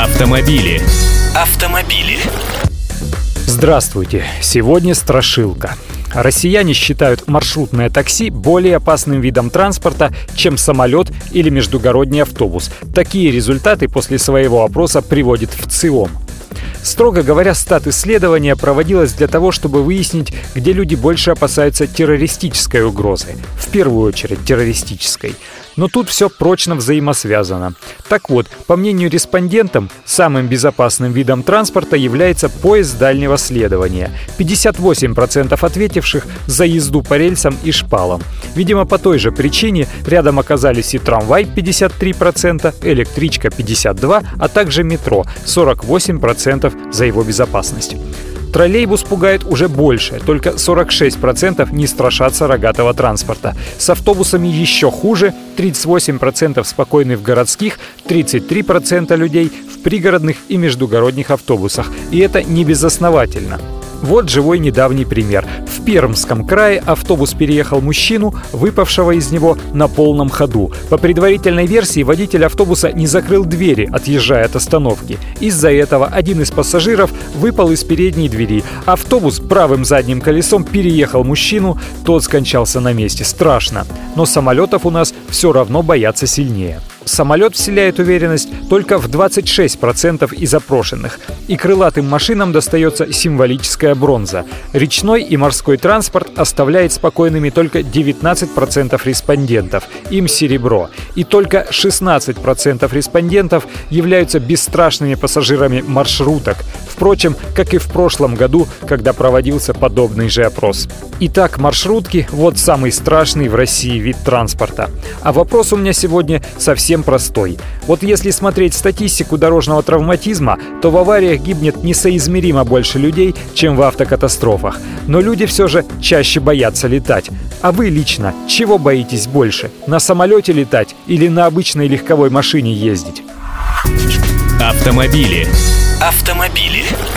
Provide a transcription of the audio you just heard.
Автомобили. Автомобили. Здравствуйте! Сегодня страшилка. Россияне считают маршрутное такси более опасным видом транспорта, чем самолет или междугородний автобус. Такие результаты после своего опроса приводит в ЦИОМ. Строго говоря, стат-исследование проводилось для того, чтобы выяснить, где люди больше опасаются террористической угрозы. В первую очередь террористической. Но тут все прочно взаимосвязано. Так вот, по мнению респондентам, самым безопасным видом транспорта является поезд дальнего следования. 58% ответивших за езду по рельсам и шпалам. Видимо, по той же причине рядом оказались и трамвай 53%, электричка 52%, а также метро 48% за его безопасность. Троллейбус пугает уже больше, только 46% не страшатся рогатого транспорта. С автобусами еще хуже, 38% спокойны в городских, 33% людей в пригородных и междугородних автобусах. И это не безосновательно. Вот живой недавний пример. В Пермском крае автобус переехал мужчину, выпавшего из него на полном ходу. По предварительной версии водитель автобуса не закрыл двери, отъезжая от остановки. Из-за этого один из пассажиров выпал из передней двери. Автобус правым задним колесом переехал мужчину, тот скончался на месте. Страшно. Но самолетов у нас все равно боятся сильнее. Самолет вселяет уверенность только в 26% из опрошенных. И крылатым машинам достается символическая бронза. Речной и морской транспорт оставляет спокойными только 19% респондентов. Им серебро. И только 16% респондентов являются бесстрашными пассажирами маршруток. Впрочем, как и в прошлом году, когда проводился подобный же опрос. Итак, маршрутки – вот самый страшный в России вид транспорта. А вопрос у меня сегодня совсем простой. Вот если смотреть статистику дорожного травматизма, то в авариях гибнет несоизмеримо больше людей, чем в автокатастрофах. Но люди все же чаще боятся летать. А вы лично чего боитесь больше? На самолете летать или на обычной легковой машине ездить? Автомобили. Автомобили.